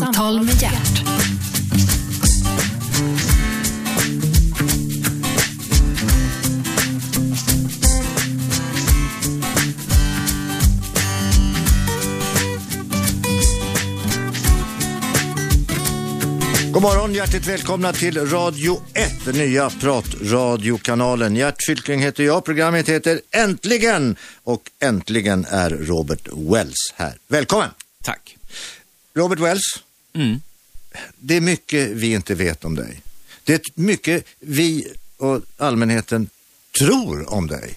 Samtal med hjärt. God morgon, hjärtligt välkomna till Radio 1, den nya pratradiokanalen. Gert Fylking heter jag, programmet heter Äntligen och äntligen är Robert Wells här. Välkommen! Tack. Robert Wells, Mm. det är mycket vi inte vet om dig. Det är mycket vi och allmänheten tror om dig.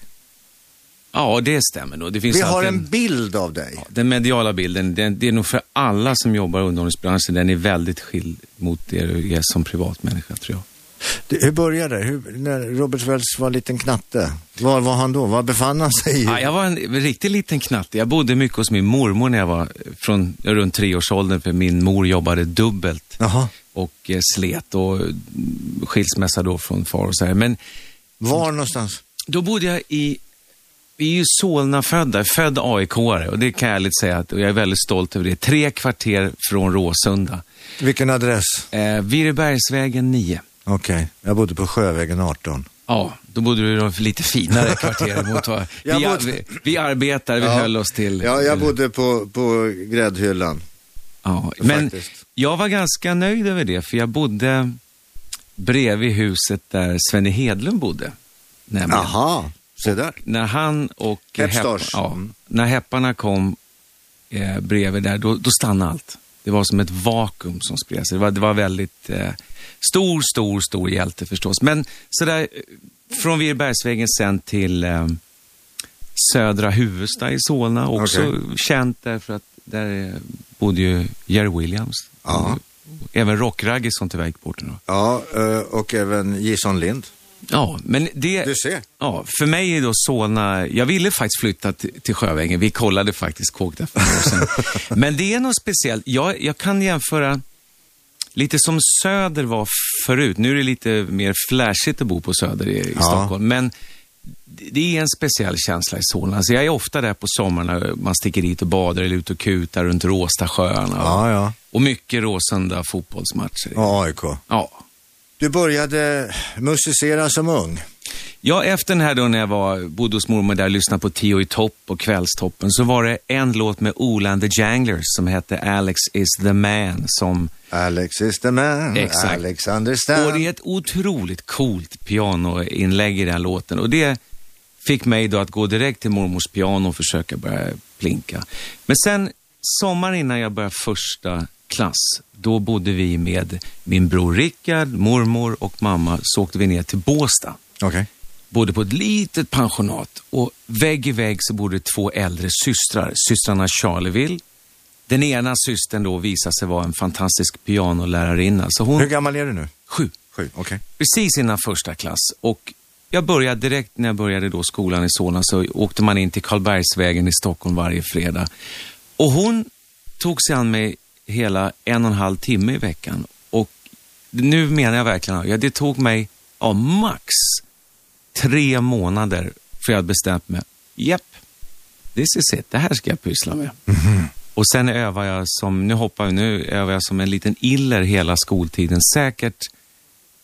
Ja, det stämmer nog. Det finns Vi har en bild av dig. Den mediala bilden, den, det är nog för alla som jobbar i underhållningsbranschen, den är väldigt skild mot det du är som privatmänniska, tror jag. Hur började det? Hur, när Robert Wells var en liten knatte, var var han då? Var befann han sig? Ja, jag var en riktigt liten knatte. Jag bodde mycket hos min mormor när jag var från runt treårsåldern, för min mor jobbade dubbelt Jaha. och eh, slet och mm, skilsmässa då från far och så här. Men Var någonstans? då bodde jag i vi är ju Solna-födda, född AIK-are och det kan jag ärligt säga att och jag är väldigt stolt över det. Tre kvarter från Råsunda. Vilken adress? Eh, Virebergsvägen 9. Okej, jag bodde på Sjövägen 18. Ja, då bodde du i de lite finare kvarteren mot vad vi, bodde- vi, vi arbetar, vi Ja. höll oss till. Ja, jag bodde på, på gräddhyllan. Ja, men faktiskt. jag var ganska nöjd över det, för jag bodde bredvid huset där Svenne Hedlund bodde. Nämligen. Jaha, se där. När han och Hepstars. Hepp- ja, Mm. när Hepparna kom eh, bredvid där, då, då stannade allt. Det var som ett vakuum som spred sig. Det var, det var väldigt eh, stor, stor, stor hjälte förstås. Men sådär, eh, från Virbergsvägen sen till eh, södra Huvudsta i Solna, också Okej. känt därför att där eh, bodde ju Jerry Williams. Ja. Även Rock-Ragge som bort nu. då. Ja, eh, och även Jason Lind. Ja, men det... Du ser. Ja, för mig är då Solna, jag ville faktiskt flytta till, till Sjövägen. Vi kollade faktiskt kåk där för några år sedan. Men det är något speciellt. Jag, jag kan jämföra lite som Söder var förut. Nu är det lite mer flashigt att bo på Söder i, i Ja. Stockholm. Men det är en speciell känsla i Solna. Så jag är ofta där på sommarna. Man sticker dit och badar eller ut och kutar runt Råstasjöarna. Ja, ja. Och mycket Råsunda fotbollsmatcher. Och AIK. Ja. Du började musicera som ung. Ja, efter den här då när jag var, bodde hos mormor där och lyssnade på Tio i topp och Kvällstoppen så var det en låt med Ola and the Janglers som hette Alex is the man som, Alex is the man, Exakt. Alex understand. och det är ett otroligt coolt pianoinlägg i den låten och det fick mig då att gå direkt till mormors piano och försöka börja plinka. Men sen, sommaren innan jag började första klass, då bodde vi med min bror Rickard, mormor och mamma, så åkte vi ner till Båstad. Okej. bodde på ett litet pensionat och vägg i vägg så bodde två äldre systrar, systrarna Charleville. Den ena systern då visade sig vara en fantastisk pianolärarinna. Så Hur hon, gammal är du nu? sju, Sju, okej. precis innan första klass. Och jag började direkt när jag började då skolan i Solna så åkte man in till Karlbergsvägen i Stockholm varje fredag. Och hon tog sig an mig hela en och en halv timme i veckan. Och nu menar jag verkligen, ja, det tog mig ja, max tre månader för jag hade bestämt mig, japp, this is it, det här ska jag pyssla med. Och sen övar jag som, nu hoppar jag, nu övar jag som en liten iller hela skoltiden. Säkert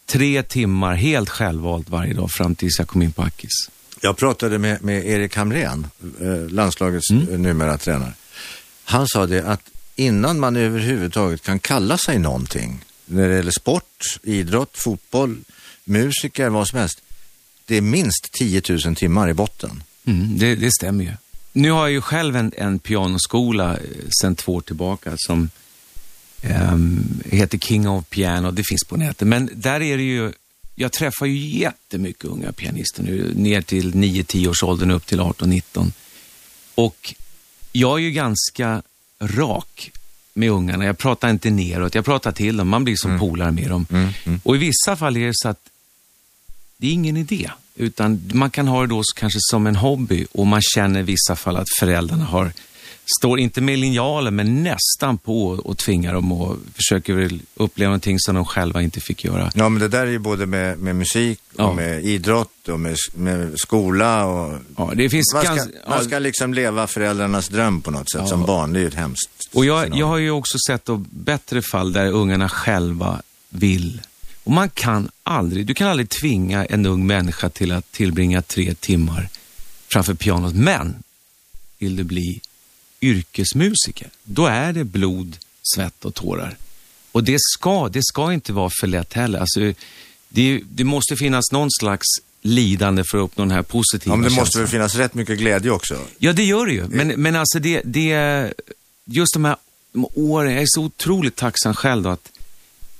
tre timmar helt självvalt varje dag fram tills jag kom in på Akis. Jag pratade med, med Erik Hamrén, eh, landslagets mm. numera tränare. Han sa det att innan man överhuvudtaget kan kalla sig någonting, när det gäller sport, idrott, fotboll, musiker, vad som helst, det är minst 10 000 timmar i botten. Mm, det, det stämmer ju. Nu har jag ju själv en, en pianoskola eh, sedan två år tillbaka som um, heter King of Piano. Det finns på nätet. Men där är det ju, jag träffar ju jättemycket unga pianister nu, ner till 9-10 års åldern upp till 18-19. Och jag är ju ganska rak med ungarna. Jag pratar inte neråt, jag pratar till dem. Man blir som polare med dem. Och i vissa fall är det så att det är ingen idé. Utan man kan ha det då kanske som en hobby och man känner i vissa fall att föräldrarna har står inte med linjalen, men nästan på och tvingar dem och försöker uppleva någonting som de själva inte fick göra. Ja, men det där är ju både med, med musik och Ja. med idrott och med, med skola och... Ja, det finns Man ska, ganska, man ska liksom leva föräldrarnas dröm på något sätt Ja. som barn. Det är ju ett hemskt Och jag, jag har ju också sett då bättre fall där ungarna själva vill. Och man kan aldrig, du kan aldrig tvinga en ung människa till att tillbringa tre timmar framför pianot. Men vill du bli yrkesmusiker, då är det blod, svett och tårar. Och det ska, det ska inte vara för lätt heller. Alltså, det, det måste finnas någon slags lidande för att uppnå den här positiva Ja, men det måste känslan. väl finnas rätt mycket glädje också? Ja, det gör det ju. Men, men alltså det, det, just de här åren, jag är så otroligt tacksam själv då att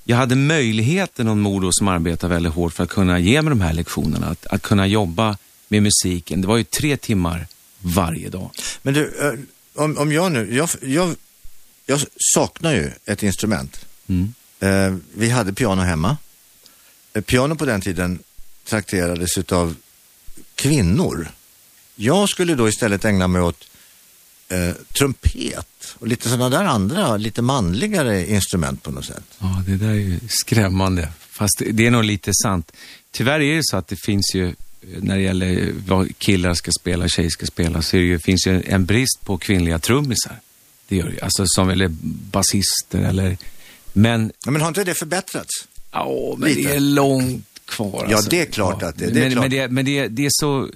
jag hade möjligheten och Modo som arbetar väldigt hårt för att kunna ge mig de här lektionerna. Att, att kunna jobba med musiken. Det var ju tre timmar varje dag. Men du, eh, om, om jag nu, jag, jag, jag saknar ju ett instrument. Mm. Eh, vi hade piano hemma. Eh, piano på den tiden trakterades utav kvinnor. Jag skulle då istället ägna mig åt eh, trumpet och lite sådana där andra, lite manligare instrument på något sätt. Ja, det där är ju skrämmande. Fast det, är nog lite sant. Tyvärr är det så att det finns ju, när det gäller vad killar ska spela, tjejer ska spela, så det ju, finns ju en brist på kvinnliga trummisar. Det gör det. Alltså som, eller basister eller, men Ja, men har inte det förbättrats? Ja, men Lite. det är långt kvar. Ja, alltså. det är klart att det- det är men, klart. Men, det, men det, det är så...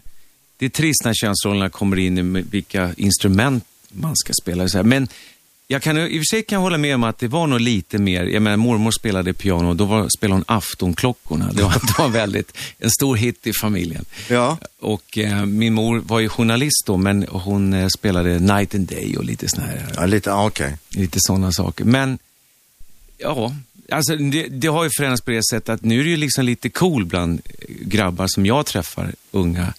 Det är trist när könsrollerna kommer in i vilka instrument man ska spela. Men jag kan, i och för sig kan jag hålla med om att det var nog lite mer, jag menar mormor spelade piano och då var, spelade hon aftonklockorna. Det var, det var väldigt, en stor hit i familjen. Ja. Och eh, min mor var ju journalist då, men hon eh, spelade Night and Day och lite såna här Ja, lite, okej. Lite sådana saker. Men, ja, alltså det, det har ju förändrats på det sättet att nu är det ju liksom lite cool bland grabbar som jag träffar, unga,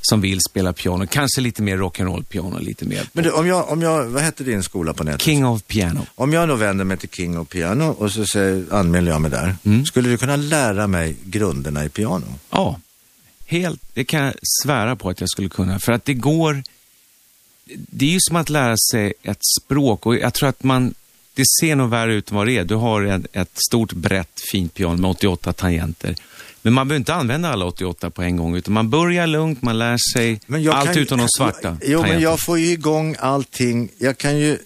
som vill spela piano. Kanske lite mer rock'n'roll piano, lite mer. Men du, om jag, om jag, vad hette din skola på nätet? King of Piano. Om jag då vänder mig till King of Piano och så säger, anmäler jag mig där. Mm. Skulle du kunna lära mig grunderna i piano? Ja, helt. Det kan jag svära på att jag skulle kunna. För att det går... Det är ju som att lära sig ett språk och jag tror att man... Det ser nog värre ut än vad det är. Du har ett stort, brett, fint piano med 88 tangenter. Men man behöver inte använda alla 88 på en gång, utan man börjar lugnt, man lär sig allt kan- utom de svarta Jo, men jag får ju igång allting. Jag kan ju,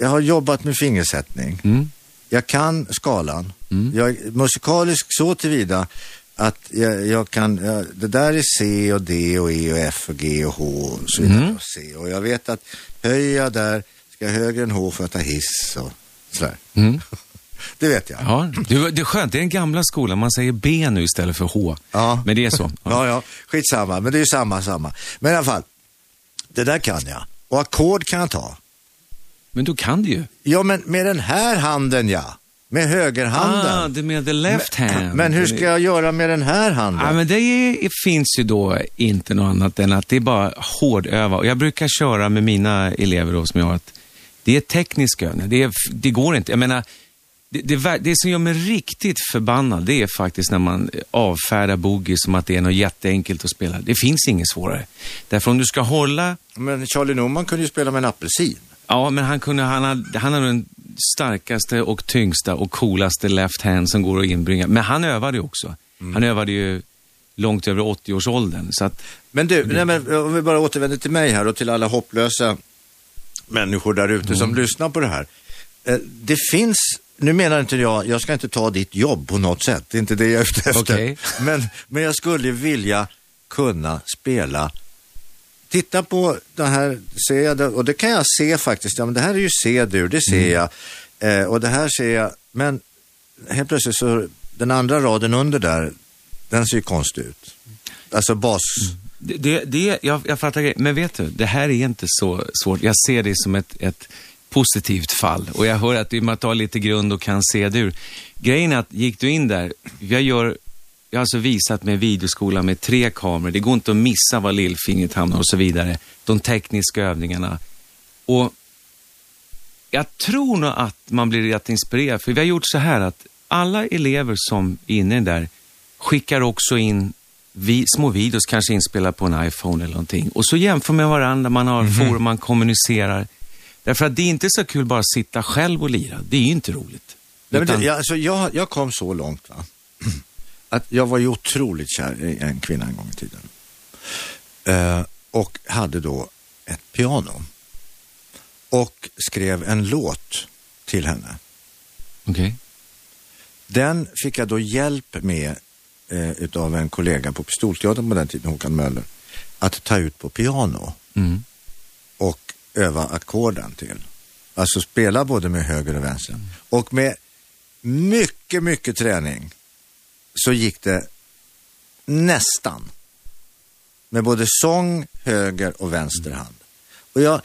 jag har jobbat med fingersättning. Mm. Jag kan skalan. Jag är musikalisk så tillvida att jag, jag kan, jag, det där är C och D och E och F och G och H och så vidare. Mm. Och C. Och jag vet att höjer jag där ska jag högre än H för att ta hiss och sådär. Mm. Det vet jag. Ja, det, det är skönt. Det är den gamla skolan. Man säger B nu istället för H. Ja. Men det är så. Ja, ja, skitsamma. Men det är ju samma, samma. Men i alla fall, det där kan jag. Och ackord kan jag ta. Men då kan du ju. Ja, men med den här handen ja. Med högerhanden. Ah, det med the left hand. Men hur ska jag göra med den här handen? Ja, men det är, finns ju då inte något annat än att det är bara hårdöva. Och jag brukar köra med mina elever då, som jag har, att det är teknisk övning. Det, är, det går inte. Jag menar, det, det, det som gör mig riktigt förbannad, det är faktiskt när man avfärdar boogie som att det är något jätteenkelt att spela. Det finns inget svårare. Därför om du ska hålla Men Charlie Norman kunde ju spela med en apelsin. Ja, men han, kunde, han, hade, han hade den starkaste och tyngsta och coolaste left hand som går att inbringa. Men han övade ju också. Han övade ju långt över 80-årsåldern. Så att, Men du, nej, men, om vi bara återvänder till mig här och till alla hopplösa människor där ute som lyssnar på det här. Eh, Det finns, nu menar inte jag, jag ska inte ta ditt jobb på något sätt, det är inte det jag är ute efter. Okej. Men, men jag skulle vilja kunna spela Titta på det här, ser jag det, och det kan jag se faktiskt, ja men det här är ju C-dur, det ser jag. Eh, och det här ser jag, men helt plötsligt så, den andra raden under där, den ser ju konstig ut. Alltså bas... det, det, det, jag, jag fattar grejen. Men vet du, det här är inte så svårt. Jag ser det som ett, ett positivt fall. Och jag hör att man tar lite grund och kan se dur. Grejen är att gick du in där, jag gör jag har alltså visat med videoskola med tre kameror. Det går inte att missa var lillfingret hamnar och så vidare. De tekniska övningarna. Och jag tror nog att man blir rätt inspirerad. För vi har gjort så här att alla elever som är inne där skickar också in vi, små videos, kanske inspelade på en iPhone eller någonting. Och så jämför med varandra, man har forum, man kommunicerar. Därför att det är inte så kul bara att sitta själv och lira. Det är inte roligt. Nej, Utan- det, jag, alltså, jag, jag kom så långt va? att jag var ju otroligt kär i en kvinna en gång i tiden. Eh, och hade då ett piano. Och skrev en låt till henne. Okej. Den fick jag då hjälp med eh, utav en kollega på Pistolteatern på den tiden, Håkan Möller, att ta ut på piano Mm. Öva ackorden till. Alltså spela både med höger och vänster. Och med mycket, mycket träning så gick det nästan med både sång, höger och vänster hand. Och jag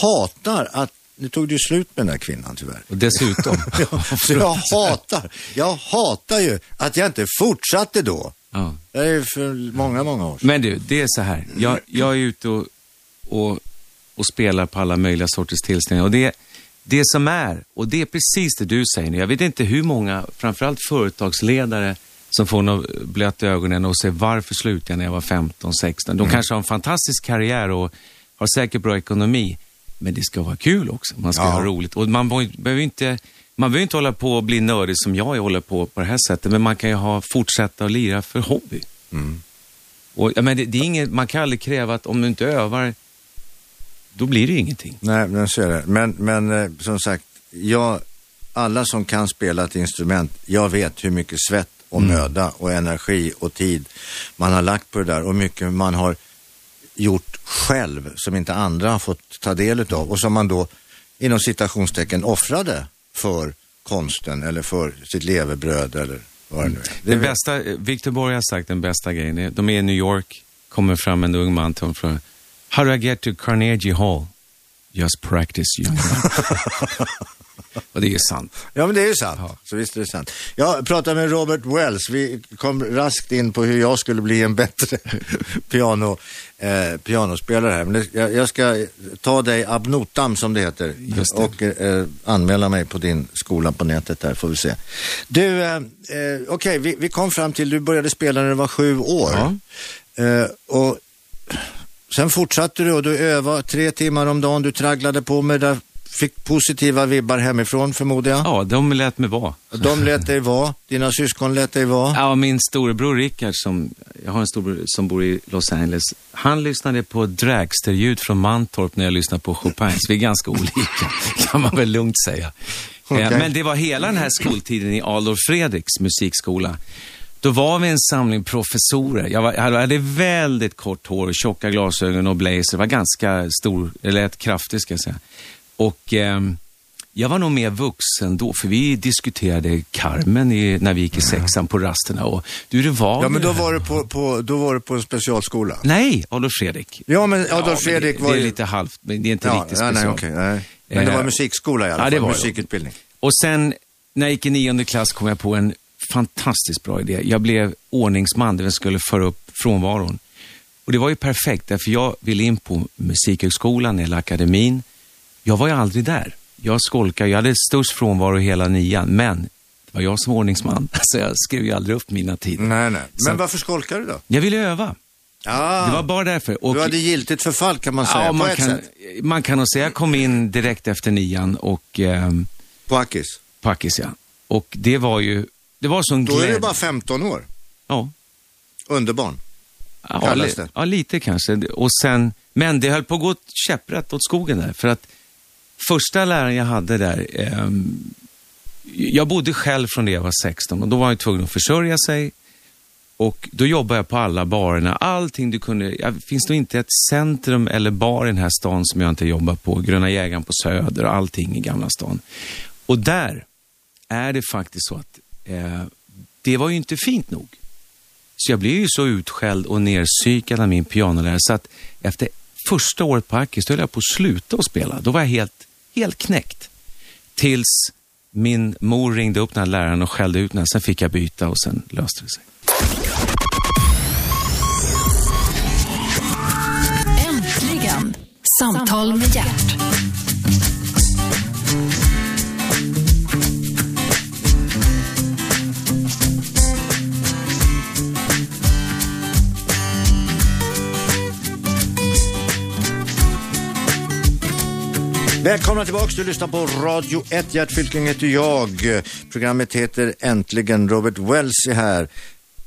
hatar att, nu tog det ju slut med den där kvinnan tyvärr. Och dessutom. Så jag hatar, jag hatar ju att jag inte fortsatte då. ja. Det är för många, många år sedan. Men du, det är så här. Jag, jag är ute och, och, och spelar på alla möjliga sorters tillställningar. Och det, det som är, och det är precis det du säger nu. Jag vet inte hur många, framförallt företagsledare, som får något blött i ögonen och säger varför slutade jag när jag var 15, 16? De kanske har en fantastisk karriär och har säkert bra ekonomi. Men det ska vara kul också. Man ska Ja. ha roligt. Och man behöver inte man behöver inte hålla på och bli nördig som jag håller på på det här sättet, men man kan ju ha, fortsätta att lira för hobby. Och, ja, men det, det är inget, man kan aldrig kräva att om du inte övar, då blir det ju ingenting. Nej, men så är det. Men, men eh, som sagt, jag, alla som kan spela ett instrument, jag vet hur mycket svett och möda och energi och tid man har lagt på det där och mycket man har gjort själv som inte andra har fått ta del utav och som man då inom citationstecken offrade för konsten eller för sitt levebröd eller vad det nu är. Det bästa, Victor Borg har sagt den bästa grejen. De är i New York, kommer fram en ung man till honom How do I get to Carnegie Hall? Just practice man. och det är ju sant. Ja, men det är ju sant. Så visst är det sant. Jag pratade med Robert Wells. Vi kom raskt in på hur jag skulle bli en bättre piano, eh, pianospelare här. Men det, jag, jag ska ta dig ab notam, som det heter, det. och eh, anmäla mig på din skola på nätet där, får vi se. Du, eh, eh, okej, vi, vi kom fram till, du började spela när du var sju år. Ja. Eh, och sen fortsatte du och du övade tre timmar om dagen, du tragglade på med det, fick positiva vibbar hemifrån förmodar jag. Ja, de lät mig vara. De lät dig vara, dina syskon lät dig vara. Ja, min storebror Rickard, som, jag har en storebror som bor i Los Angeles, han lyssnade på dragsterljud från Mantorp när jag lyssnade på Chopin. Så vi är ganska olika, kan man väl lugnt säga. Eh, Men det var hela den här skoltiden i Adolf Fredriks musikskola. Då var vi en samling professorer. Jag, var, jag hade väldigt kort hår, tjocka glasögon och blazer. var ganska stor, eller rätt kraftig ska jag säga. Och ehm, jag var nog mer vuxen då, för vi diskuterade Carmen i, när vi gick i sexan på rasterna. Och du, det var Ja, men ju då det var du på, på, då var du på en specialskola. Nej, Adolf Fredrik. Ja, men Adolf Ja, Fredrik det, var det är ju... lite halvt, men det är inte ja, riktigt ja, special. nej, okej, nej. Men det Eh, var musikskola i alla ja, fall, det var det. musikutbildning. Och sen när jag gick i nionde klass kom jag på en fantastiskt bra idé. Jag blev ordningsman, där jag skulle föra upp frånvaron. Och det var ju perfekt, därför jag ville in på Musikhögskolan eller akademin. Jag var ju aldrig där. Jag skolkade, jag hade störst frånvaro hela nian, men det var jag som ordningsman, så jag skrev ju aldrig upp mina tider. Nej, nej. Så- Men varför skolkade du då? Jag ville öva. Ja, Det var bara därför. Och, du hade giltigt förfall kan man säga, ja, på man, ett kan, sätt. man kan nog säga, jag kom in direkt efter nian och ehm, På Akis. Packis, ja. Och det var ju, det var sån Då är glädje. du bara 15 år. Ja. Underbarn. Ja, Kallas det. ja, lite kanske. Och sen, men det höll på att gå käpprätt åt skogen där. För att första läraren jag hade där, ehm, jag bodde själv från det jag var 16 och då var jag tvungen att försörja sig. Och då jobbade jag på alla barerna. Allting du kunde, ja, finns det inte ett centrum eller bar i den här stan som jag inte jobbar på. Gröna jägaren på Söder och allting i Gamla stan. Och där är det faktiskt så att eh, det var ju inte fint nog. Så jag blev ju så utskälld och nerpsykad av min pianolärare så att efter första året på Ackis då höll jag på att sluta att spela. Då var jag helt, helt knäckt. Tills min mor ringde upp den här läraren och skällde ut den. Sen fick jag byta och sen löste det sig. Äntligen! Samtal med hjärt. Välkomna tillbaka, du lyssnar på Radio 1. Gert Fylking heter jag. Programmet heter Äntligen. Robert Wells är här.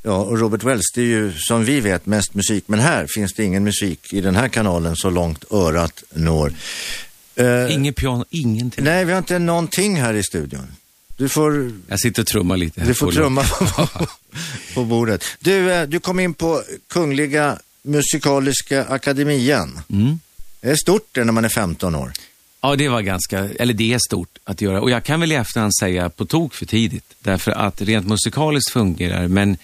Ja, och Robert Wells, det är ju som vi vet mest musik, men här finns det ingen musik i den här kanalen så långt örat når. Uh, Inget piano, ingenting. Nej, vi har inte någonting här i studion. Du får... Jag sitter och trummar lite här. Du får trumma på, på bordet. Du, eh, du kom in på Kungliga Musikaliska Akademien. Mm. Det är stort det när man är 15 år. Ja, det var ganska, eller det är stort att göra. Och jag kan väl i efterhand säga på tok för tidigt. Därför att rent musikaliskt fungerar men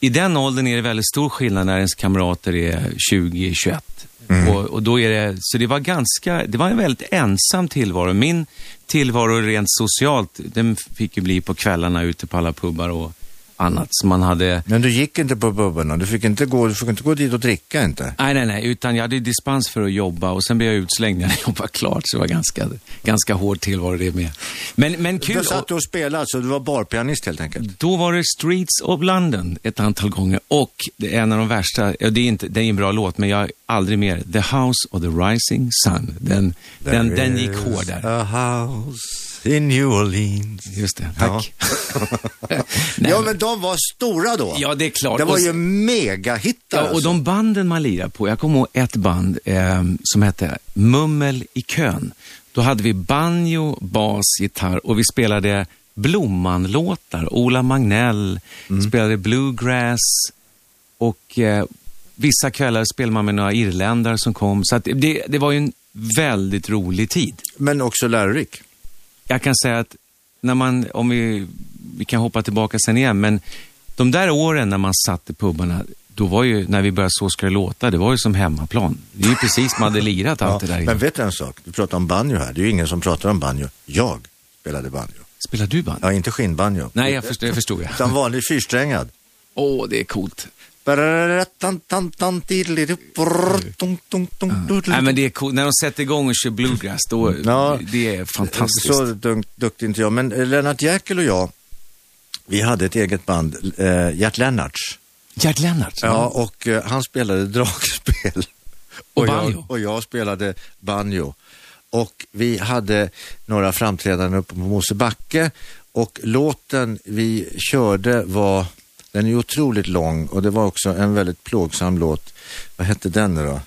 i den åldern är det väldigt stor skillnad när ens kamrater är 20-21. Mm. Och, och, då är det, så det var ganska, det var en väldigt ensam tillvaro. Min tillvaro rent socialt, den fick ju bli på kvällarna ute på alla pubbar och annat som man hade. Men du gick inte på pubarna? Du fick inte gå, du fick inte gå dit och dricka inte? Nej, nej, nej, utan jag hade dispens för att jobba och sen blev jag utslängd när jag jobbade klart. Så det var ganska, ganska hård tillvaro det med. Men, men kul. Då satt du och spelade, så du var barpianist helt enkelt? Då var det Streets of London ett antal gånger och det är en av de värsta, ja, det, är inte, det är en bra låt, men jag aldrig mer, The House of the Rising Sun. Den, den, den gick hårdare. I New Orleans. Just det, tack. Ja. ja, men de var stora då. Ja, det är klart. Det var ju megahittar. Ja, och alltså. de banden man lirade på, jag kommer ihåg ett band eh, som hette Mummel i kön. Då hade vi banjo, bas, gitarr och vi spelade Blomman-låtar. Ola Magnell mm. spelade bluegrass och eh, vissa kvällar spelade man med några irländare som kom. Så det, det var ju en väldigt rolig tid. Men också lärorik jag kan säga att när man, om vi, vi kan hoppa tillbaka sen igen, men de där åren när man satt i pubarna, då var ju, när vi började Så ska det låta, det var ju som hemmaplan. Det är ju precis, man hade lirat allt ja, det där. Men vet du en sak? Du pratar om banjo här. Det är ju ingen som pratar om banjo. Jag spelade banjo. Spelar du banjo? Ja, inte skinnbanjo. Nej, jag förstod, jag förstod. Utan vanlig fyrsträngad. Åh, oh, det är coolt. Nej, men det är coolt. När de sätter igång och kör bluegrass, då, ja, det är fantastiskt. Så duktig inte jag, men Lennart Jäkel och jag, vi hade ett eget band, eh, Gert Lennarts. Gert Lennarts? Ja, och eh, han spelade dragspel. Och, och, banjo? Jag, och jag spelade banjo. Och vi hade några framträdanden uppe på Mosebacke och låten vi körde var den är otroligt lång och det var också en väldigt plågsam låt. Vad hette den då?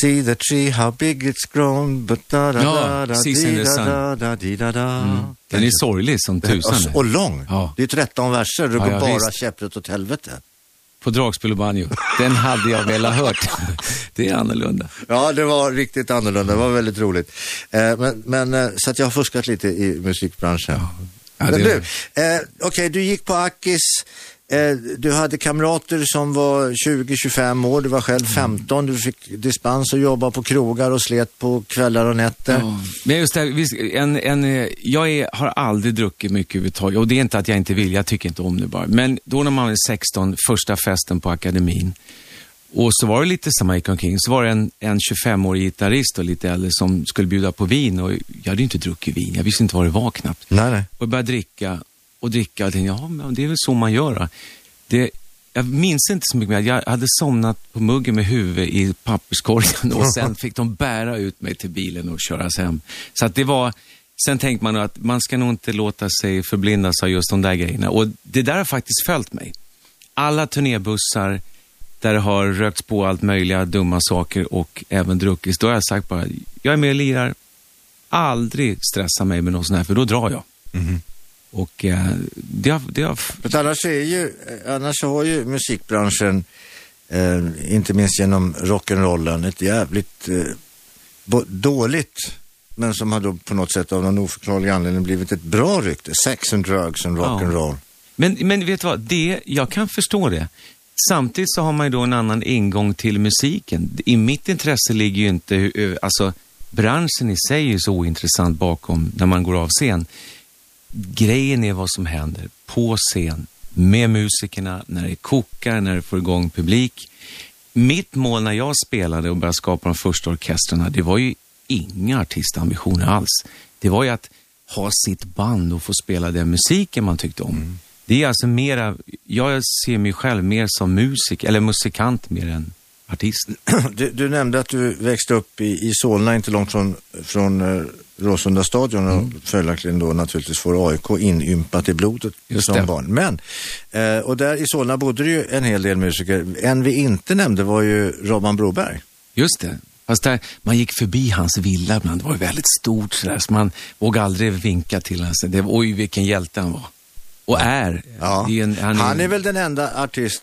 See the tree, how big it's grown, but da da ja, da da di da da di da da. Mm. Den är sorglig som tusan. Och, och lång. Ja. Det är 13 verser, ja, går ja, bara käpprätt åt helvete. På dragspel och banjo. Den hade jag velat hört. det är annorlunda. Ja, det var riktigt annorlunda. Det var väldigt roligt. Eh, men, men, eh, så att jag har fuskat lite i musikbranschen. Ja, Ja, Men du, eh, okej, okay, du gick på Akis. Eh, du hade kamrater som var 20-25 år, du var själv 15, du fick dispens att jobba på krogar och slet på kvällar och nätter. Ja. Men just det, en, en, jag är, har aldrig druckit mycket överhuvudtaget och det är inte att jag inte vill, jag tycker inte om det bara. Men då när man var 16, första festen på akademin, och så var det lite som man gick omkring, så var det en, en 25-årig gitarrist och lite äldre som skulle bjuda på vin och jag hade inte druckit vin, jag visste inte vad det var knappt. Nej, nej. Och jag började dricka och dricka och tänkte, ja men det är väl så man gör. Det, jag minns inte så mycket mer, jag hade somnat på muggen med huvudet i papperskorgen och sen fick de bära ut mig till bilen och köras hem. Så att det var, sen tänkte man att man ska nog inte låta sig förblindas av just de där grejerna och det där har faktiskt följt mig. Alla turnébussar, där det har rökts på allt möjliga dumma saker och även druckits. Då har jag sagt bara, jag är med och lirar. Aldrig stressa mig med något sånt här, för då drar jag. Mm. Och eh, det har... Det har... För annars, är ju, annars har ju musikbranschen, eh, inte minst genom rock'n'rollen, ett jävligt eh, dåligt, men som har då på något sätt av någon oförklarlig anledning blivit ett bra rykte. Sex and drugs and rock'n'roll. Ja. Men, men vet du vad, det, jag kan förstå det. Samtidigt så har man ju då en annan ingång till musiken. I mitt intresse ligger ju inte, eh, alltså branschen i sig är så ointressant bakom när man går av scen. Grejen är vad som händer på scen med musikerna, när det kokar, när det får igång publik. Mitt mål när jag spelade och började skapa de första orkestrarna, det var ju inga artistambitioner alls. Det var ju att ha sitt band och få spela den musiken man tyckte om. Mm. Det är alltså mera, jag ser mig själv mer som musik, eller musikant mer än artist. Du, du nämnde att du växte upp i, i Solna, inte långt från, från eh, Råsunda stadion och Mm. följaktligen då naturligtvis får AIK inympat i blodet Just som det. barn. Men, eh, och där i Solna bodde det ju en hel del musiker. En vi inte nämnde var ju Robban Broberg. Just det. Fast där, man gick förbi hans villa ibland. Det var ju väldigt stort sådär, så man vågade aldrig vinka till honom. Så Det var, oj, vilken hjälte han var. Och är. Ja. Är en, Han är väl den enda artist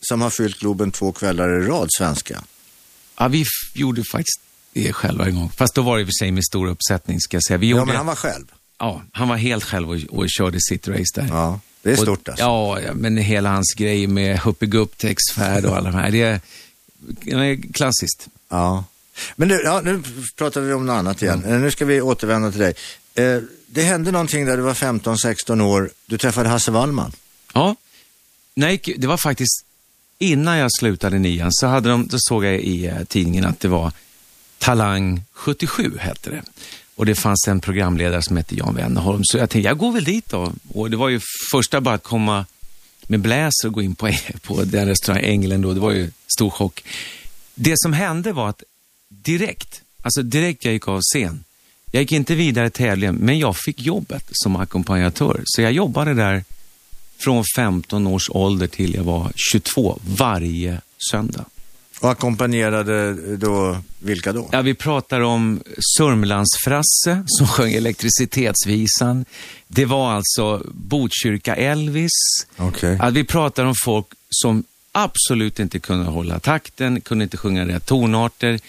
som har fyllt Globen två kvällar i rad, svenska. Ja, vi gjorde faktiskt det själva en gång. Fast då var det i och för sig med stor uppsättning, ska jag säga. Vi Ja, gjorde, men han var själv. ja, han var helt själv och, och körde sitt race där. Ja, det är Och- stort alltså. Ja, men hela hans grej med Huppigupp-textfärd och alla de här. Det är, det är klassiskt. Ja. Men nu, ja, nu pratar vi om något annat igen. Eh, Nu ska vi återvända till dig. Eh, det hände någonting där du var 15-16 år. Du träffade Hasse Wallman. Ja, Nej, det var faktiskt innan jag slutade nian så hade de, då såg jag i eh, tidningen att det var Talang 77 hette det. Och det fanns en programledare som hette Jan Wennerholm. Så jag tänkte, jag går väl dit då. Och det var ju första bara att komma med bläser och gå in på, e- på den restaurang Ängeln då. Det var ju stor chock. Det som hände var att direkt, alltså direkt jag gick av scen, jag gick inte vidare tävlingen, men jag fick jobbet som ackompanjatör. Så jag jobbade där från 15 års ålder till jag var 22 varje söndag. Och ackompanjerade då, vilka då? Ja, vi pratar om Sörmlandsfrasse som sjöng elektricitetsvisan. Det var alltså Botkyrka Elvis. Okej. Att vi pratar om folk som absolut inte kunde hålla takten, kunde inte sjunga rätt tonarter.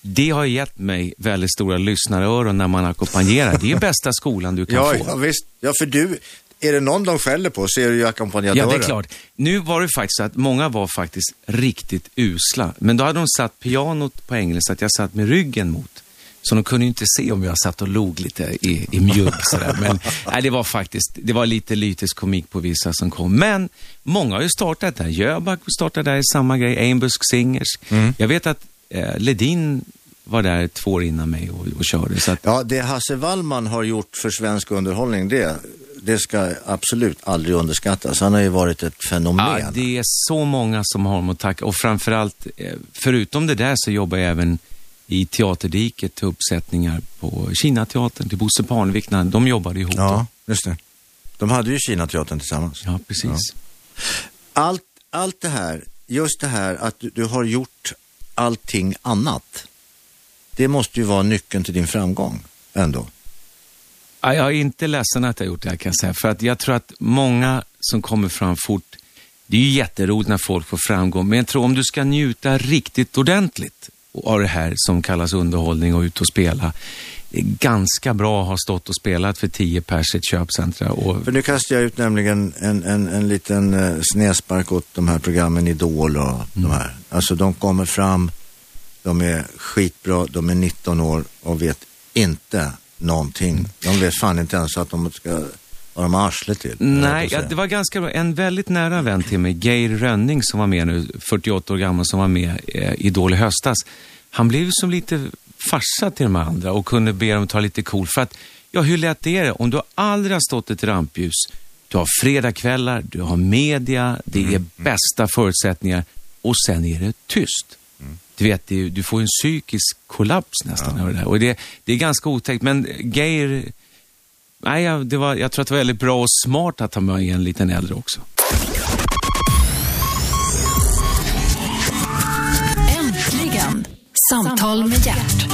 Det har gett mig väldigt stora lyssnaröron när man ackompanjerar. Det är bästa skolan du kan Ja, få. ja, visst. Ja, för du, är det någon de skäller på så är det ju ackompanjatören. Ja, det är klart. Nu var det faktiskt så att många var faktiskt riktigt usla. Men då hade de satt pianot på engelska så att jag satt med ryggen mot. Så de kunde ju inte se om jag satt och log lite i, i mjugg sådär. Men nej, det var faktiskt, det var lite lytisk komik på vissa som kom. Men många har ju startat där. Jöback startade där i samma grej, Einbusk Singers. Jag vet att eh, Ledin var där två år innan mig och, och körde. Så att, Ja, det Hasse Wallman har gjort för svensk underhållning, det, det ska absolut aldrig underskattas. Han har ju varit ett fenomen. Ja, det är så många som har honom att tacka. Och framförallt, eh, förutom det där så jobbar jag även i Teaterdiket till uppsättningar på Kinateatern, till Bosse Parnevik. De jobbade ihop. Ja, då. just det. De hade ju Kinateatern tillsammans. ja precis. Allt, allt det här, just det här att du, du har gjort allting annat. Det måste ju vara nyckeln till din framgång ändå. Jag är inte ledsen att jag har gjort det här kan jag säga. För att jag tror att många som kommer fram fort, det är ju jätteroligt när folk får framgång. Men jag tror om du ska njuta riktigt ordentligt av det här som kallas underhållning och ut och spela. Ganska bra att ha stått och spelat för 10 pers i ett köpcentra. Och För nu kastar jag ut nämligen en, en, en liten eh, snäspark åt de här programmen Idol och de här. Alltså de kommer fram, de är skitbra, de är 19 år och vet inte någonting. De vet fan inte ens att de ska ha de arslet till. Nej, ja, det var ganska bra. En väldigt nära vän till mig, Geir Rönning som var med nu, 48 år gammal, som var med eh, i Idol i höstas. Han blev ju som lite farsa till de andra och kunde be dem ta lite cool. För att, ja, hur lätt är det? Om du aldrig har stått ett rampljus, du har fredagkvällar, du har media, det är bästa förutsättningar och sen är det tyst. Du vet, du får en psykisk kollaps nästan av det där. Och det, det är ganska otäckt, men Geir Nej, jag, det var, jag tror att det var väldigt bra och smart att ta med en liten äldre också. Äntligen! Samtal med hjärt.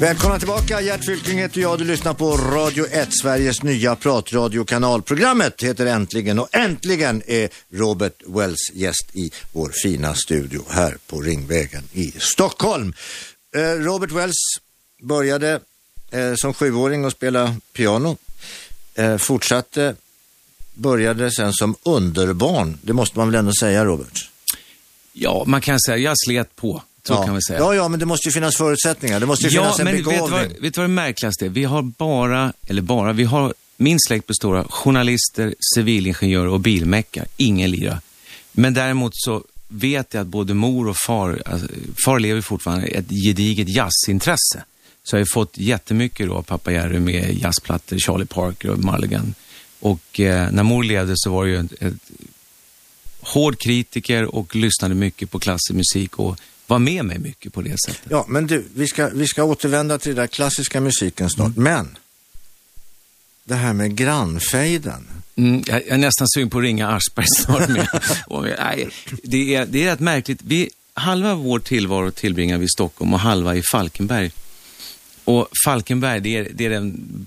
Välkomna tillbaka, Gert Fylking heter jag. Du lyssnar på Radio 1, Sveriges nya pratradiokanal. Programmet heter Äntligen och äntligen är Robert Wells gäst i vår fina studio här på Ringvägen i Stockholm. Eh, Robert Wells började eh, som sjuåring att spela piano. Eh, fortsatte, började sen som underbarn. Det måste man väl ändå säga, Robert? Ja, man kan säga, jag slet på. Så ja. kan vi säga. Ja, ja, men det måste ju finnas förutsättningar. Det måste ju Ja, finnas en men vet du, begåvning. vad, vet du vad det märkligaste är? Vi har bara, eller bara, vi har, min släkt består av journalister, civilingenjörer och bilmäckar. Ingen lira. Men däremot så vet jag att både mor och far, alltså, far lever fortfarande, ett gediget jazzintresse. Så jag har fått jättemycket då av pappa Jerry med jazzplattor, Charlie Parker och Mulligan. Och eh, när mor levde så var det ju ett, ett hård kritiker och lyssnade mycket på klassisk musik och var med mig mycket på det sättet. Ja, men du, vi ska, vi ska återvända till den där klassiska musiken snart. Mm. Men, det här med grannfejden. Mm, jag, jag är nästan sugen på att ringa Aschberg snart. Med. och, nej, det, är, det är rätt märkligt. Vi, halva vår tillvaro tillbringar vi i Stockholm och halva i Falkenberg. Och Falkenberg, det är, det är den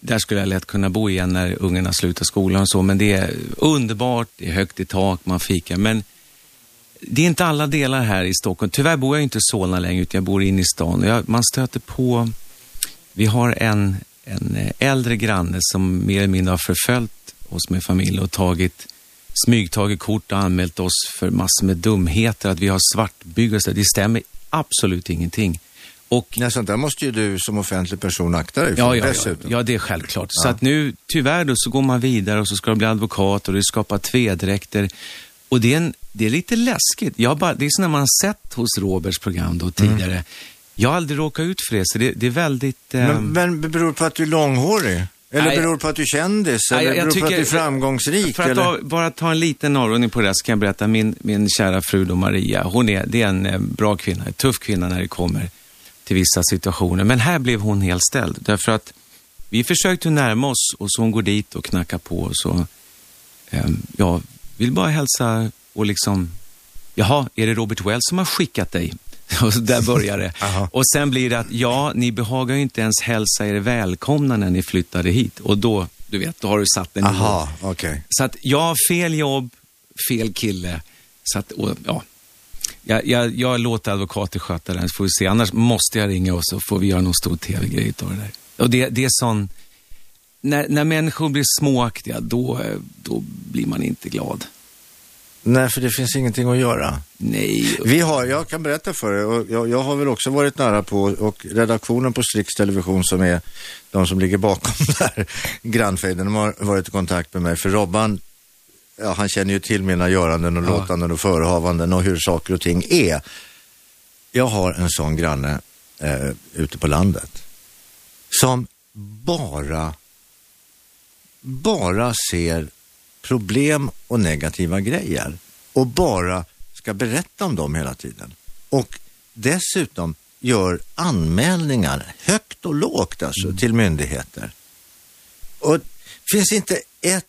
där skulle jag lätt kunna bo igen när ungarna slutar skolan och så, men det är underbart, det är högt i tak, man fikar, men det är inte alla delar här i Stockholm. Tyvärr bor jag inte i Solna längre, utan jag bor inne i stan. Jag, man stöter på, vi har en, en äldre granne som mer eller mindre har förföljt oss med familj och tagit smygtagit kort och anmält oss för massor med dumheter, att vi har svartbyggelse. Det stämmer absolut ingenting. Och, Nej, sånt där måste ju du som offentlig person akta dig för ja, ja, dessutom. Ja, ja, det är självklart. Ja. Så att nu, tyvärr då, så går man vidare och så ska det bli advokat och det skapar tvedräkter. Och det är, en, det är lite läskigt. Jag bara, det är sådana man har sett hos Roberts program då tidigare. Mm. Jag har aldrig råkat ut för det, så det, det är väldigt... Eh... Men, men beror det på att du är långhårig? Eller nej, beror det på att du är kändis? Nej, eller beror det på att du är framgångsrik? För att ta, bara ta en liten avrundning på det så kan jag berätta. Min, min kära fru då Maria, hon är, det är en eh, bra kvinna, en tuff kvinna när det kommer till vissa situationer. Men här blev hon helt ställd. Därför att vi försökte närma oss och så hon går dit och knackar på och så, eh, ja, vill bara hälsa och liksom, jaha, är det Robert Wells som har skickat dig? Och där börjar det. och sen blir det att, ja, ni behagar ju inte ens hälsa er välkomna när ni flyttade hit. Och då, du vet, då har du satt en Aha, okay. Så att, ja, fel jobb, fel kille. Så att, och, ja, jag, jag, jag låter advokater sköta det, så får vi se. Annars måste jag ringa och så får vi göra någon stor tv-grej av det där. Och det, det är sån... När, när människor blir småaktiga, då, då blir man inte glad. Nej, för det finns ingenting att göra. Nej. Vi har, jag kan berätta för dig, och jag, jag, har väl också varit nära på, och redaktionen på Strix Television som är de som ligger bakom där grannfejden, de har varit i kontakt med mig. För Robban ja, han känner ju till mina göranden och ja. låtanden och förehavanden och hur saker och ting är. Jag har en sån granne eh, ute på landet som bara, bara ser problem och negativa grejer och bara ska berätta om dem hela tiden. Och dessutom gör anmälningar högt och lågt alltså mm. till myndigheter. Och det finns inte ett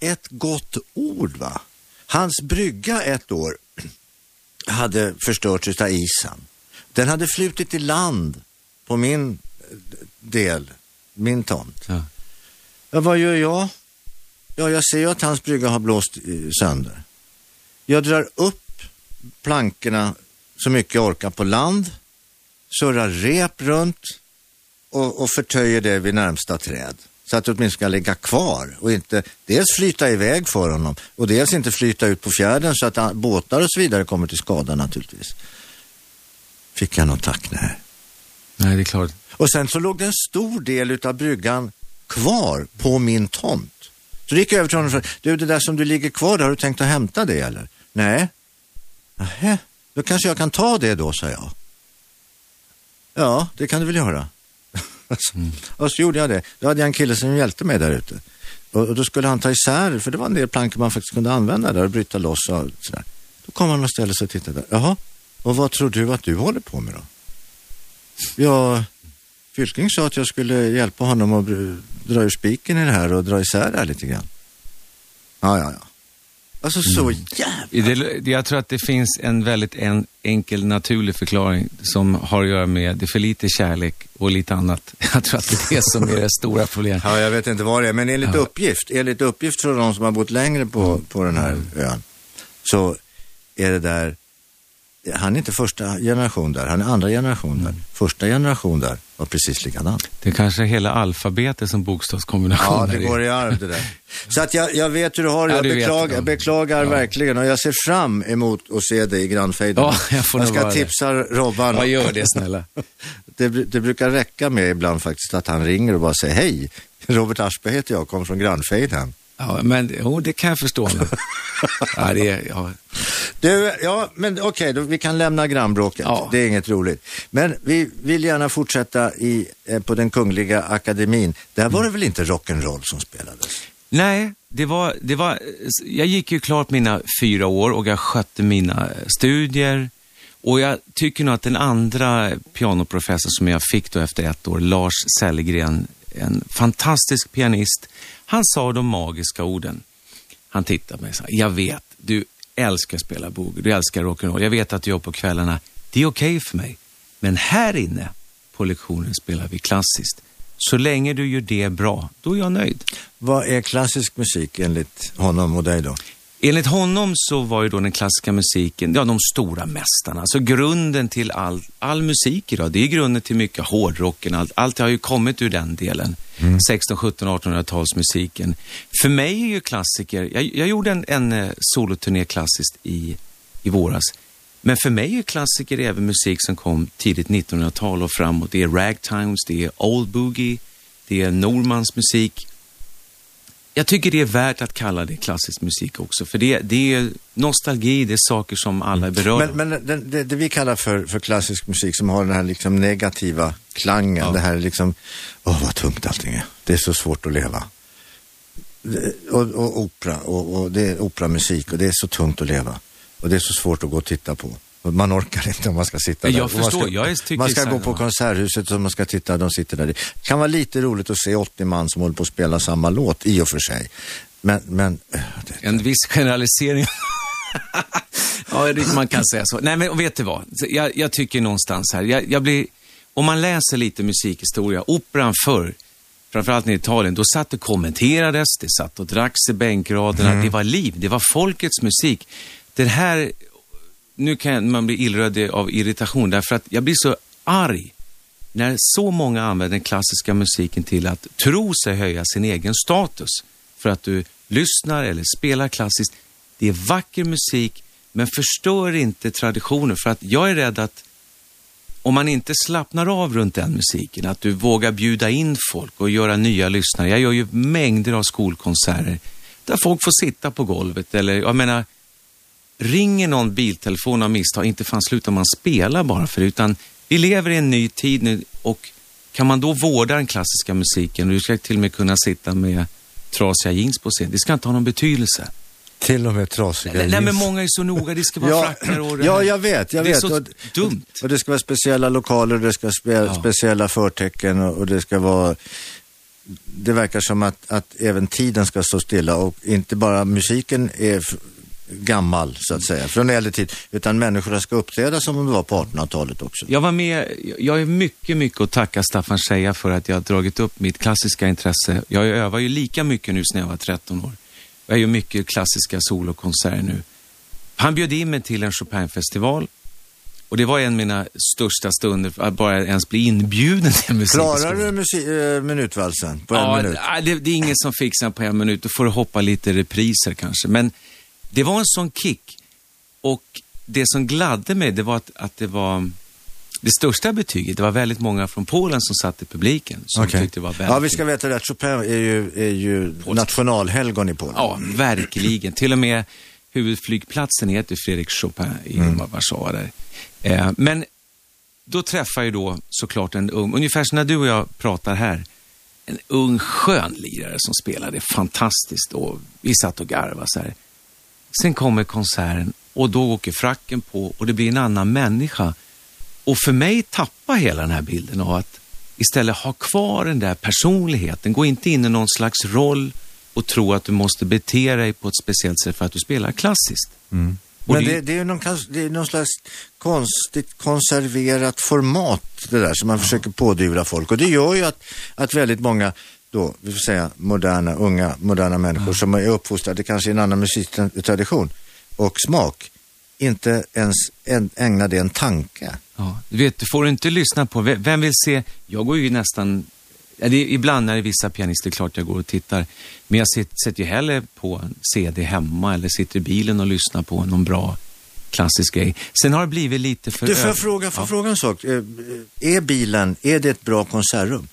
ett gott ord. va. Hans brygga ett år hade förstörts av isen. Den hade flutit i land på min eh, del, min tomt. Ja. Ja, vad gör jag? Ja, jag ser ju att hans brygga har blåst sönder. Jag drar upp plankorna så mycket jag orkar på land, surrar rep runt och, och förtöjer det vid närmsta träd så att det åtminstone ska ligga kvar och inte dels flyta iväg för honom och dels inte flyta ut på fjärden så att båtar och så vidare kommer till skada naturligtvis. Fick jag något tack? Nej. Nej, det är klart. Och sen så låg det en stor del av bryggan kvar på min tomt. Så gick jag över till honom och sa, du det där som du ligger kvar där, har du tänkt att hämta det eller? Nej. Nähä, då kanske jag kan ta det då, sa jag. Ja, det kan du väl göra. Mm. Och så gjorde jag det. Då hade jag en kille som hjälpte mig där ute. Och, och, då skulle han ta isär, för det var en del plankor man faktiskt kunde använda där och bryta loss och sådär. Då kom han och ställde sig och tittade. Jaha, och vad tror du att du håller på med då? Ja, Fylking sa att jag skulle hjälpa honom att dra ur spiken i det här och dra isär det här lite grann. Ja, ja, ja. Alltså så mm. jävla... jag tror att det finns en väldigt en, enkel, naturlig förklaring som har att göra med det för lite kärlek och lite annat. Jag tror att det är det som är det stora problemet. Ja, jag vet inte vad det är, men enligt ja. uppgift, enligt uppgift från de som har bott längre på, på den här ön, så är det där han är inte första generation där, han är andra generation där. Mm. Första generation där var precis likadant. Det är kanske är hela alfabetet som bokstavskombination. Ja, det går i arv det där. Så att jag, jag vet hur du har det. Jag ja, beklagar, jag beklagar ja. verkligen och jag ser fram emot att se dig i grannfejden. Ja, jag, får jag ska tipsa det. Robban. Ja, gör det snälla. det, det brukar räcka med ibland faktiskt att han ringer och bara säger hej. Robert Aschberg heter jag, kommer från grannfejden. Ja, men oh, det kan jag förstå. ja, det ja. Du, ja, men okej, okay, vi kan lämna grannbråket. Ja. Det är inget roligt. Men vi vill gärna fortsätta i, eh, på den Kungliga Akademin. Där var det väl inte rock'n'roll som spelades? Nej, det var, det var, jag gick ju klart mina fyra år och jag skötte mina studier. Och jag tycker nog att den andra pianoprofessor som jag fick då efter ett år, Lars Sellgren, en fantastisk pianist, han sa de magiska orden. Han tittade på mig och sa, jag vet, du älskar att spela boogie, du älskar rock'n'roll. Jag vet att du gör på kvällarna. Det är okej okay för mig. Men här inne på lektionen spelar vi klassiskt. Så länge du gör det bra, då är jag nöjd. Vad är klassisk musik enligt honom och dig då? Enligt honom så var ju då den klassiska musiken, ja de stora mästarna, alltså grunden till all, all musik idag. Det är grunden till mycket hårdrocken, allt, allt har ju kommit ur den delen. Mm. 16, 17, 1800-talsmusiken. För mig är ju klassiker, jag, jag gjorde en, en eh, soloturné klassiskt i, i våras. Men för mig är klassiker även musik som kom tidigt 1900-tal och framåt. Det är ragtimes, det är old boogie, det är Normans musik. Jag tycker det är värt att kalla det klassisk musik också, för det, det är nostalgi, det är saker som alla är berörda Men, men det, det, det, vi kallar för, för klassisk musik som har den här liksom negativa klangen, ja. det här liksom, åh vad tungt allting är, det är så svårt att leva. Och, och opera, och, och det är operamusik och det är så tungt att leva. Och det är så svårt att gå och titta på. Man orkar inte om man ska sitta där. Jag förstår, man ska, jag man ska gå på Konserthuset och man ska titta, de sitter där. Det kan vara lite roligt att se 80 man som håller på att spela samma låt, i och för sig. Men, men... Äh, det, en viss generalisering. ja, man kan säga så. Nej, men vet du vad? Jag, jag tycker någonstans här, jag, jag, blir... Om man läser lite musikhistoria, operan förr, framförallt i Italien, då satt och kommenterades, det satt och dracks i bänkraderna, mm. det var liv, det var folkets musik. Det här nu kan man bli illröd av irritation därför att jag blir så arg när så många använder den klassiska musiken till att tro sig höja sin egen status för att du lyssnar eller spelar klassiskt. Det är vacker musik, men förstör inte traditionen för att jag är rädd att om man inte slappnar av runt den musiken, att du vågar bjuda in folk och göra nya lyssnare. Jag gör ju mängder av skolkonserter där folk får sitta på golvet eller, jag menar, ringer någon biltelefon av misstag, inte fan slutar man spela bara för utan vi lever i en ny tid nu och kan man då vårda den klassiska musiken, du ska till och med kunna sitta med trasiga jeans på scen, det ska inte ha någon betydelse. Till och med trasiga nej, jeans. Nej, men många är så noga. Det ska vara ja, frackar och det Ja, jag vet. Jag det vet. är så och, dumt. Och det ska vara speciella lokaler, det ska vara ja. speciella förtecken och, och, det ska vara... Det verkar som att, att även tiden ska stå stilla och inte bara musiken är gammal så att säga, från äldre tid, utan människorna ska uppträda som om det var på 1800-talet också. Jag var med, jag är mycket, mycket att tacka Staffan Scheja för att jag har dragit upp mitt klassiska intresse. Jag övar ju lika mycket nu som jag var 13 år. Jag gör mycket klassiska solokonserter nu. Han bjöd in mig till en Chopin-festival och det var en av mina största stunder, att bara ens bli inbjuden till musik. Klarar du musik, äh, minutvalsen på ja, en minut? Det, det är ingen som fixar på en minut, då får du hoppa lite repriser kanske. Men det var en sån kick. Och det som gladde mig, det var att, att det var det största betyget. Det var väldigt många från Polen som satt i publiken som okay. tyckte det var väldigt Ja, vi ska veta det. Chopin är ju, är ju nationalhelgon i Polen. Ja, verkligen. Till och med huvudflygplatsen heter Fredrik Chopin i mm. Warszawa. Eh, men då träffar jag då såklart en ung, ungefär som när du och jag pratar här, en ung skön lirare som spelade fantastiskt och vi satt och garvade så här. Sen kommer konserten och då åker fracken på och det blir en annan människa. Och för mig tappa hela den här bilden av att istället ha kvar den där personligheten. Gå inte in i någon slags roll och tro att du måste bete dig på ett speciellt sätt för att du spelar klassiskt. Mm. Men det, det, är någon, det är någon slags konstigt konserverat format det där som man ja. försöker pådyvla folk. Och det gör ju att, att väldigt många då, vi får säga moderna, unga, moderna människor mm. som är uppfostrade kanske i en annan musiktradition och smak, inte ens ägna det en tanke. Ja, du vet, du får inte lyssna på, vem vill se, jag går ju nästan, ja, det är, ibland när det är vissa pianister, klart jag går och tittar, men jag sätter ju hellre på en CD hemma eller sitter i bilen och lyssnar på någon bra klassisk grej. Sen har det blivit lite för... Du, får jag fråga, får ja. fråga en sak? Eh, är bilen, är det ett bra konsertrum?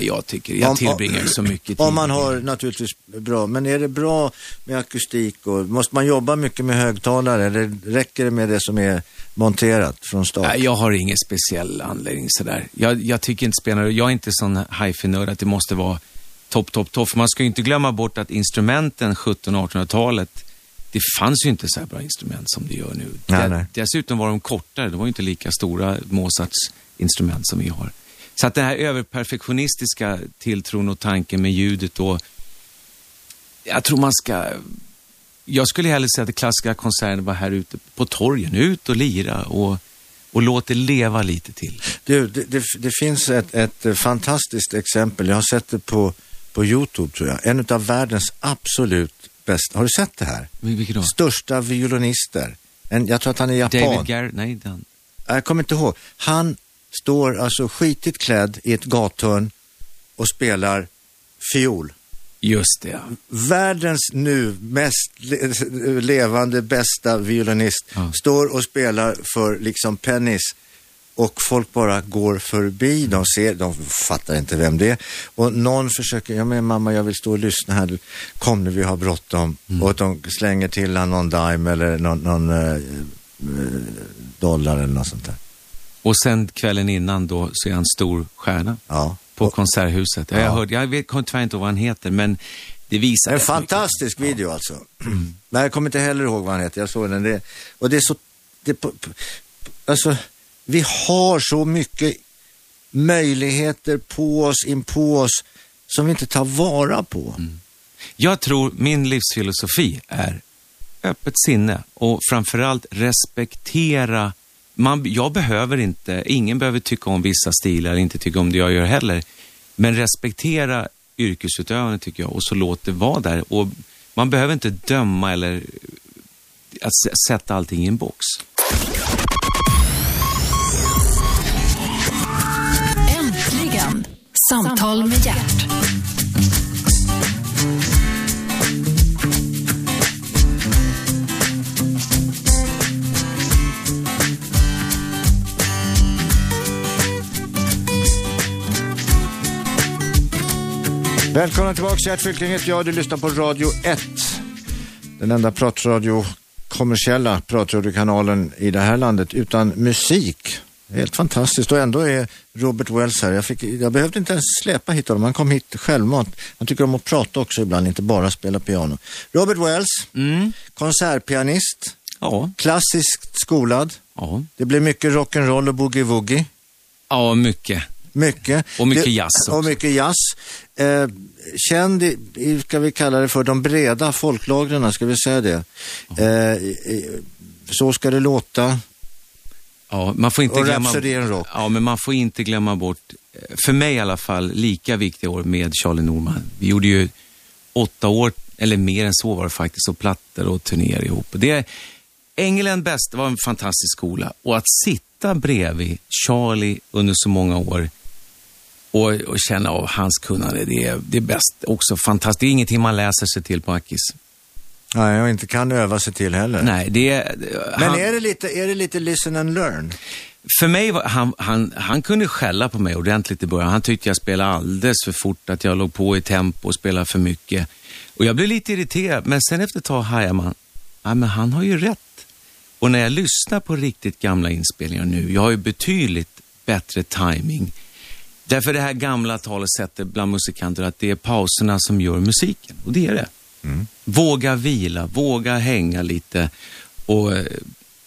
Ja, jag tycker, jag Om- tillbringar ju så mycket tid. Om man har naturligtvis bra, men är det bra med akustik och måste man jobba mycket med högtalare eller räcker det med det som är monterat från start? Nej, jag har ingen speciell anledning sådär. Jag, jag tycker inte spelar Jag är inte sån hifi-nörd att det måste vara topp, topp, topp. För Man ska ju inte glömma bort att instrumenten 1700-1800-talet, det fanns ju inte så här bra instrument som det gör nu. Nej, Det- nej. Dessutom var de kortare. De var ju inte lika stora, Mozarts instrument som vi har. Så att den här överperfektionistiska tilltron och tanken med ljudet och jag tror man ska jag skulle hellre säga att klassiska konserter var här ute på torgen. Ut och lira och, och låt det leva lite till. Du, det, det, det finns ett, ett fantastiskt exempel. Jag har sett det på, på Youtube tror jag. En av världens absolut bästa. Har du sett det här? Vil- Vilken då? Största violinister. En, jag tror att han är japan. David Garrett? Nej, den. Jag kommer inte ihåg. Han står alltså skitigt klädd i ett gathörn och spelar fiol. Just det, ja. Världens nu mest le- levande bästa violinist Ja. står och spelar för liksom pennis och folk bara går förbi. De ser, de fattar inte vem det är. Och någon försöker, ja men mamma jag vill stå och lyssna här. Kom nu vi har bråttom. Och att de slänger till någon dime eller någon, någon eh, eh, dollar eller något sånt där. Och sen kvällen innan då så är han stor stjärna Ja. på Konserthuset. Jag, Ja. har hört, jag vet kommer tyvärr inte vad han heter, men det visar... En rätt mycket. fantastisk video alltså. Nej, jag kommer inte heller ihåg vad han heter. Jag såg den. Det, och det är så... Det, alltså, vi har så mycket möjligheter på oss, in på oss, som vi inte tar vara på. Jag tror min livsfilosofi är öppet sinne och framförallt respektera. Man, jag behöver inte, ingen behöver tycka om vissa stilar, inte tycka om det jag gör heller. Men respektera yrkesutövandet tycker jag och så låt det vara där. Och man behöver inte döma eller eh, att sätta allting i en box. Äntligen! Samtal med hjärt. Välkomna tillbaka Gert Fylking heter jag. Du lyssnar på Radio 1. Den enda pratradio, kommersiella pratradiokanalen i det här landet utan musik. Helt fantastiskt och ändå är Robert Wells här. Jag, fick, jag behövde inte ens släpa hit honom. Han kom hit självmant. Han tycker om att prata också ibland, inte bara spela piano. Robert Wells, Mm. konsertpianist, Ja, klassiskt skolad. ja. Det blir mycket rock'n'roll och boogie-woogie. ja, mycket. Mycket. Och mycket Det- jazz Och också. mycket jazz. Eh, känd i, ska vi kalla det för, de breda folklagren, ska vi säga det. Eh, så ska det låta. Ja, man får inte Och glömma... Rock. Ja, men man får inte glömma bort, eh, för mig i alla fall, lika viktiga år med Charlie Norman. Vi gjorde ju åtta år, eller mer än så var det faktiskt, och plattor och turnéer ihop. Det England bäst, var en fantastisk skola. Och att sitta bredvid Charlie under så många år och, och känna av hans kunnande, det är, det är bäst. Också fantastiskt. Det är ingenting man läser sig till på Akis. Nej, och inte kan öva sig till heller. Nej, det är... Men han- är, det lite, är det lite listen and learn? För mig var, han, han, han kunde skälla på mig ordentligt i början. Han tyckte jag spelade alldeles för fort, att jag låg på i tempo och spelade för mycket. Och jag blev lite irriterad, men sen efter ett tag hajade man, ja men han har ju rätt. Och när jag lyssnar på riktigt gamla inspelningar nu, jag har ju betydligt bättre timing. Därför det här gamla talesättet bland musikanter att det är pauserna som gör musiken. Och det är det. Våga vila, våga hänga lite. Och eh,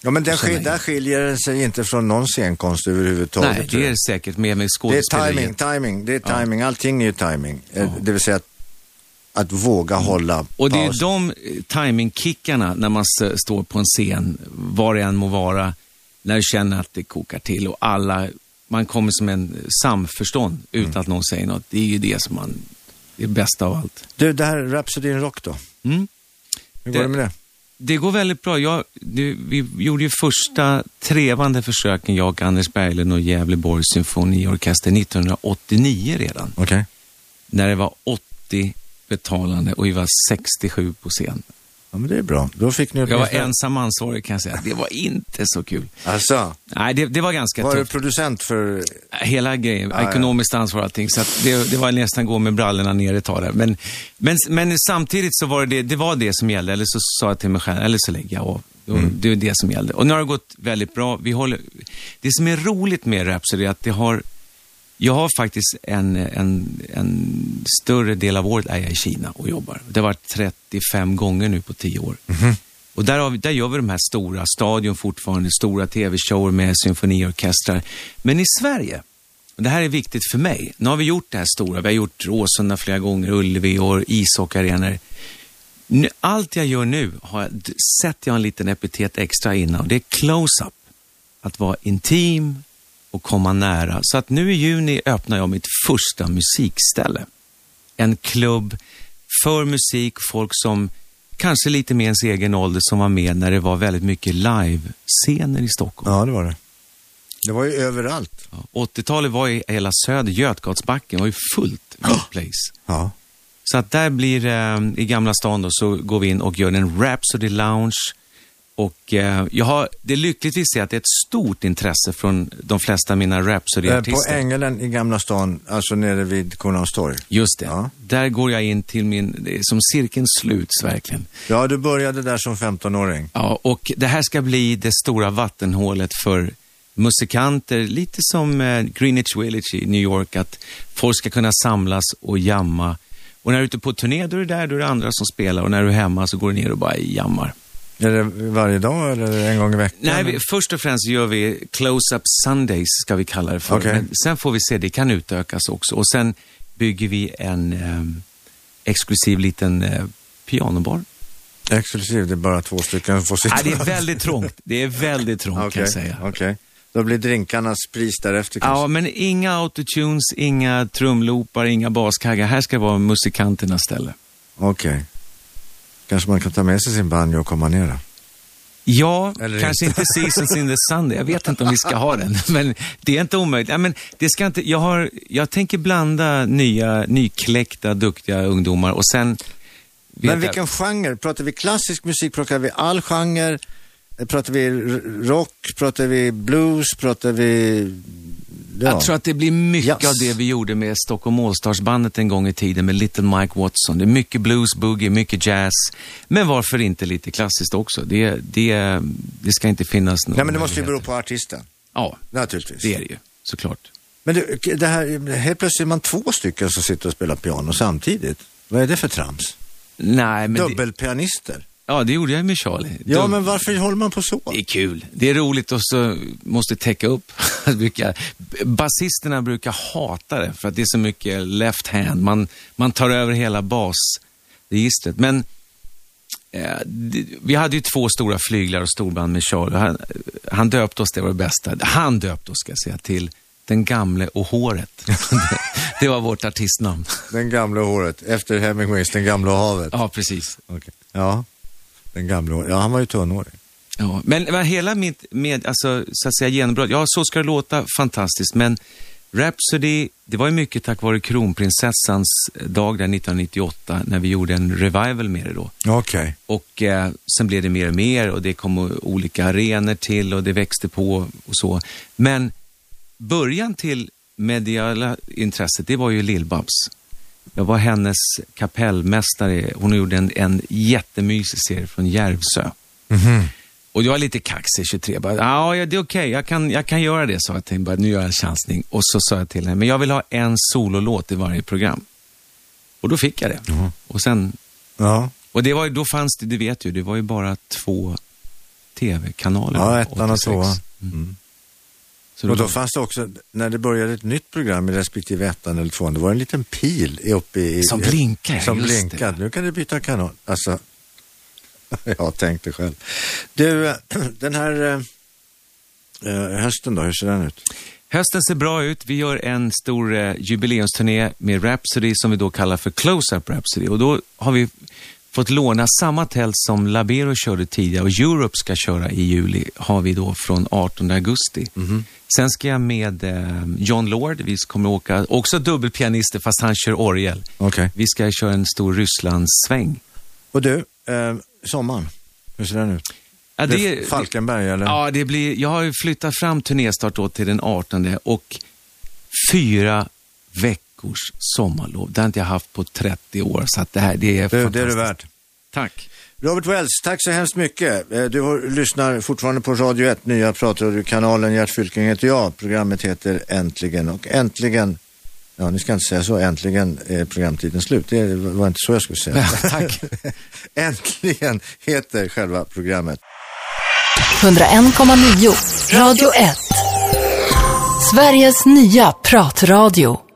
Ja, men där, skil, där skiljer det sig inte från någon scenkonst överhuvudtaget. nej, det är säkert mer med det är skådespeleriet. timing, timing, det är timing. Allting är ju timing. Eh, Det vill säga att, att våga hålla Och det är paus. de eh, timingkickarna när man står på en scen, var det än må vara, när du känner att det kokar till och alla, man kommer som en samförstånd utan Mm. att någon säger något. Det är ju det som man, det är bästa av allt. Du, det här Rhapsody in Rock då? Mm. Hur går Det- det med det? Det går väldigt bra. Jag, det, vi gjorde ju första trevande försöken, jag, Anders Berglund och Gävleborgs symfoniorkester 1989 redan. Okej. När det var 80 betalande och vi var 67 på scen. Ja, men det är bra. Då fick ni Jag var ensam ansvarig kan jag säga. Det var inte så kul. Alltså, Nej, det, det var ganska var du tufft. producent för... Hela grejen, ja. ekonomiskt ansvar och allting. Så det, det var nästan gå med brallorna ner ett tag där. Men, men, men samtidigt så var det, det, var det som gällde. Eller så sa jag till mig själv, eller så lägger jag av. Mm. Det är det som gällde. Och nu har det gått väldigt bra. Vi håller, det som är roligt med Rhapsody är att det har jag har faktiskt en, en, en större del av året är jag i Kina och jobbar. Det har varit 35 gånger nu på 10 år. Och där, har vi, där gör vi de här stora stadion fortfarande, stora tv-shower med symfoniorkestrar. Men i Sverige, och det här är viktigt för mig, nu har vi gjort det här stora. Vi har gjort Råsunda flera gånger, Ullevi och ishockeyarenor. Allt jag gör nu har jag, sätter jag en liten epitet extra innan och det är close-up. Att vara intim och komma nära. Så att nu i juni öppnar jag mitt första musikställe. En klubb för musik, folk som kanske lite mer ens egen ålder som var med när det var väldigt mycket live-scener i Stockholm. Ja, det var det. Det var ju överallt. Ja. 80-talet var ju hela söder, Götgatsbacken var ju fullt med place. Ja. Så att där blir, eh, i Gamla stan då, så går vi in och gör en Rhapsody Lounge. Och eh, jag har, det lyckligtvis är att det är ett stort intresse från de flesta av mina Eh, På Rhapsody-artister. Ängelen i Gamla stan, alltså nere vid Kornhamnstorg. Just det. Ja. Där går jag in till min, är som cirkeln sluts verkligen. Ja, du började där som 15-åring. Ja, och det här ska bli det stora vattenhålet för musikanter, lite som eh, Greenwich Village i New York, att folk ska kunna samlas och jamma. Och när du är ute på turné, då är det där, då är det andra som spelar och när du är hemma så går du ner och bara jammar. Är det varje dag eller en gång i veckan? Nej, vi, först och främst gör vi close-up Sundays, ska vi kalla det för. Okej. Men sen får vi se, det kan utökas också. Och sen bygger vi en eh, exklusiv liten eh, pianobar. Exklusiv, det är bara två stycken som får sitta. Nej, det är väldigt trångt. Det är väldigt trångt kan Okej, jag säga. okej. Då blir drinkarnas pris därefter kanske? Ja, men inga autotunes, inga trumloopar, inga baskaggar. Här ska vara musikanternas ställe. Okej. Kanske man kan ta med sig sin banjo och komma ner då? Ja, Eller kanske inte Seasons in the Sunday. Jag vet inte om vi ska ha den, men det är inte omöjligt. Ja, men det ska inte, jag, har, jag tänker blanda nya, nykläckta, duktiga ungdomar och sen... Men jag- vilken genre? Pratar vi klassisk musik? Pratar vi all genre? Pratar vi rock? Pratar vi blues? Pratar vi... Ja. Jag tror att det blir mycket Jazz. av det vi gjorde med Stockholm Allstars-bandet en gång i tiden med Little Mike Watson. Det är mycket blues, boogie, mycket jazz. Men varför inte lite klassiskt också? Det, det, det ska inte finnas någon Nej, men det måste ju bero på artisten. Ja, Naturligtvis. det är det ju, såklart. Men det, det här, helt plötsligt är man två stycken som sitter och spelar piano samtidigt. Vad är det för trams? Nej, men Dubbelpianister? Ja, det gjorde jag med Charlie. Ja, Dub- men varför håller man på så? Det är kul. Det är roligt och så måste täcka upp. Basisterna brukar hata det för att det är så mycket left hand. Man, man tar över hela basregistret. Men eh, det, vi hade ju två stora flyglar och storband med Charlie. Han, han döpte oss, det var det bästa. Han döpte oss, ska jag säga, till Den gamle och håret. det var vårt artistnamn. Den gamla håret, efter Hemingways Den gamla och havet. Ja, precis. Okej. Ja, den gamla håret. Ja, han var ju tunnhårig. Ja, men, men hela mitt med, alltså, så att säga, genombrott, ja så ska det låta, fantastiskt, men Rhapsody, det var ju mycket tack vare kronprinsessans dag där 1998 när vi gjorde en revival med det då. Okej. Och eh, sen blev det mer och mer och det kom olika arenor till och det växte på och så. Men början till mediala intresset, det var ju Lill-Babs. Jag var hennes kapellmästare. Hon gjorde en, en jättemysig serie från Järvsö. Och jag är lite kaxig, 23. Bara, "Ja, det är okej, jag, kan, jag kan göra det, sa jag till henne. Bara, Nu gör jag en chansning. Och så sa jag till henne, men jag vill ha en sololåt i varje program. Och då fick jag det. Och, sen, Ja, och det var, då fanns det, du vet ju, det var ju bara två tv-kanaler. ja ettan och 86. tvåan. Så Och då fanns det också, när det började ett nytt program i respektive ettan eller tvåan, det var en liten pil uppe i... Som blinkar, Som blinkade. Nu kan du byta kanal. Alltså, jag tänkte själv. Du, den här eh, eh, hösten då, hur ser den ut? Hösten ser bra ut. Vi gör en stor eh, jubileumsturné med Rhapsody som vi då kallar för Close-Up Rhapsody. Och då har vi fått låna samma tält som Labero körde tidigare och Europe ska köra i juli har vi då från 18 augusti. Sen ska jag med eh, John Lord, vi kommer åka, också dubbelpianister fast han kör orgel. Okej. Vi ska köra en stor Rysslandssväng. Och du, eh, sommaren, hur ser den ut? Ja, Det det, är Falkenberg eller? Ja, det blir, jag har ju flyttat fram turnéstart då till den 18 och fyra veckors sommarlov. Det har inte jag haft på 30 år, så att det här det är det, det är fantastiskt. det värt. Tack. Robert Wells, tack så hemskt mycket. Eh, Du har- lyssnar fortfarande på Radio 1, nya pratradiokanalen. Gert Fylking heter jag. Programmet heter Äntligen och äntligen, ja ni ska inte säga så, äntligen är programtiden slut. Det var inte så jag skulle säga. Tack. äntligen heter själva programmet. 101,9 Radio 1. Sveriges nya pratradio.